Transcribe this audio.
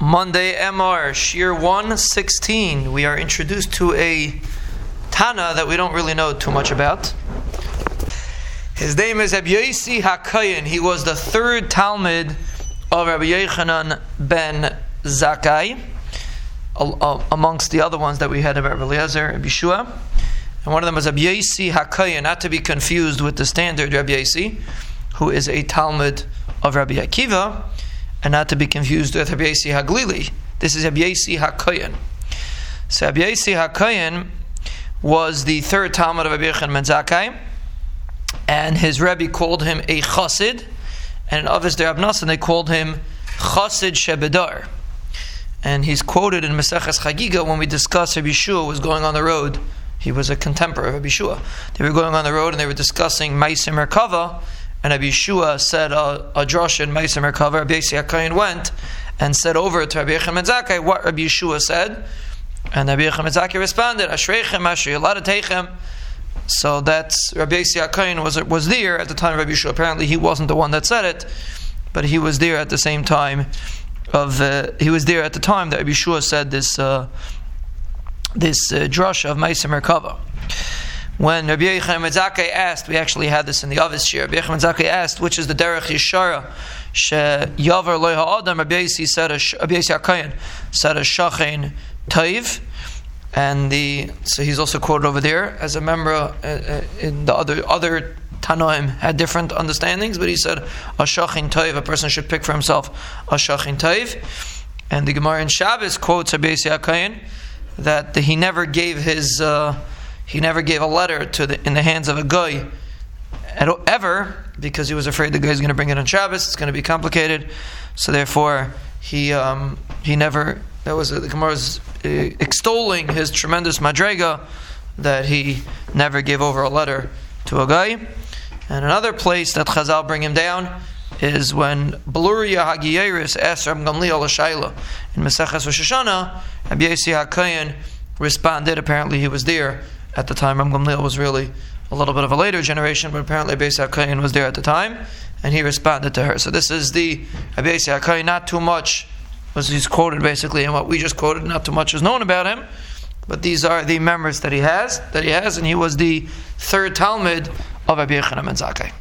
Monday MR, Shir 116. We are introduced to a Tana that we don't really know too much about. His name is Rabbi Yosi HaKayin. He was the third Talmid of Rabbi Yochanan ben Zakkai, uh, amongst the other ones that we had of Rabbi Eliezer and Bishua. And one of them was Rabbi Yosi HaKayin, not to be confused with the standard Rabbi Yosi, who is a Talmid of Rabbi Akiva and not to be confused with Rabbi Haglili. This is Rabbi HaKoyen. So Rabbi HaKoyen was the third Talmid of Rabbi ben Zakkai, and his Rebbe called him a Chassid, and in de Abnasan they called him Chassid Shebedar. And he's quoted in Maseches Chagiga when we discuss Rabbi Shua was going on the road. He was a contemporary of Rabbi Shua. They were going on the road and they were discussing Maisim Merkava, and Rabbi Yeshua said a, a drosh in Meiser Merkava. Rabbi HaKoyin went and said over to Rabbi Yechim ben Zakkai what Rabbi Yeshua said, and Rabbi Yechim ben Zakkai responded, "Ashreichem, Ashrei, allowed to take him." So that's Rabbi HaKoyin was was there at the time of Rabbi Yeshua. Apparently, he wasn't the one that said it, but he was there at the same time of uh, he was there at the time that Rabbi Yeshua said this uh, this uh, drush of Meiser Merkava when Rabbi Yochanan Metzake asked, we actually had this in the Avis year. Rabbi Yochanan Metzake asked, which is the Derech Yishara, she Yavar Loy Ha'adam, Rabbi Yossi said, Rabbi Yossi HaKayin said a Shachain Taiv, and the so he's also quoted over there as a member uh, uh, in the other other Tanoim had different understandings, but he said a Shachin Taiv, a person should pick for himself a Shachin Taiv, and the Gemara in Shabbos quotes Rabbi Yossi HaKayin that he never gave his. Uh, he never gave a letter to the, in the hands of a guy ever because he was afraid the guy is going to bring it on Shabbos. It's going to be complicated, so therefore he um, he never. That was the Gemara uh, extolling his tremendous madrega that he never gave over a letter to a guy. And another place that Chazal bring him down is when Beluria Hagiyeris asked Rabbi Gamliel Shaila in Maseches Rosh Hashanah, Rabbi Yossi HaKayin responded. Apparently, he was there at the time. Ram Gamliel was really a little bit of a later generation, but apparently Beis HaKayin was there at the time, and he responded to her. So this is the Beis HaKayin, not too much was he's quoted basically, and what we just quoted, not too much is known about him. But these are the members that he has, that he has, and he was the third Talmid of Rabbi Yochanan ben Zakkai.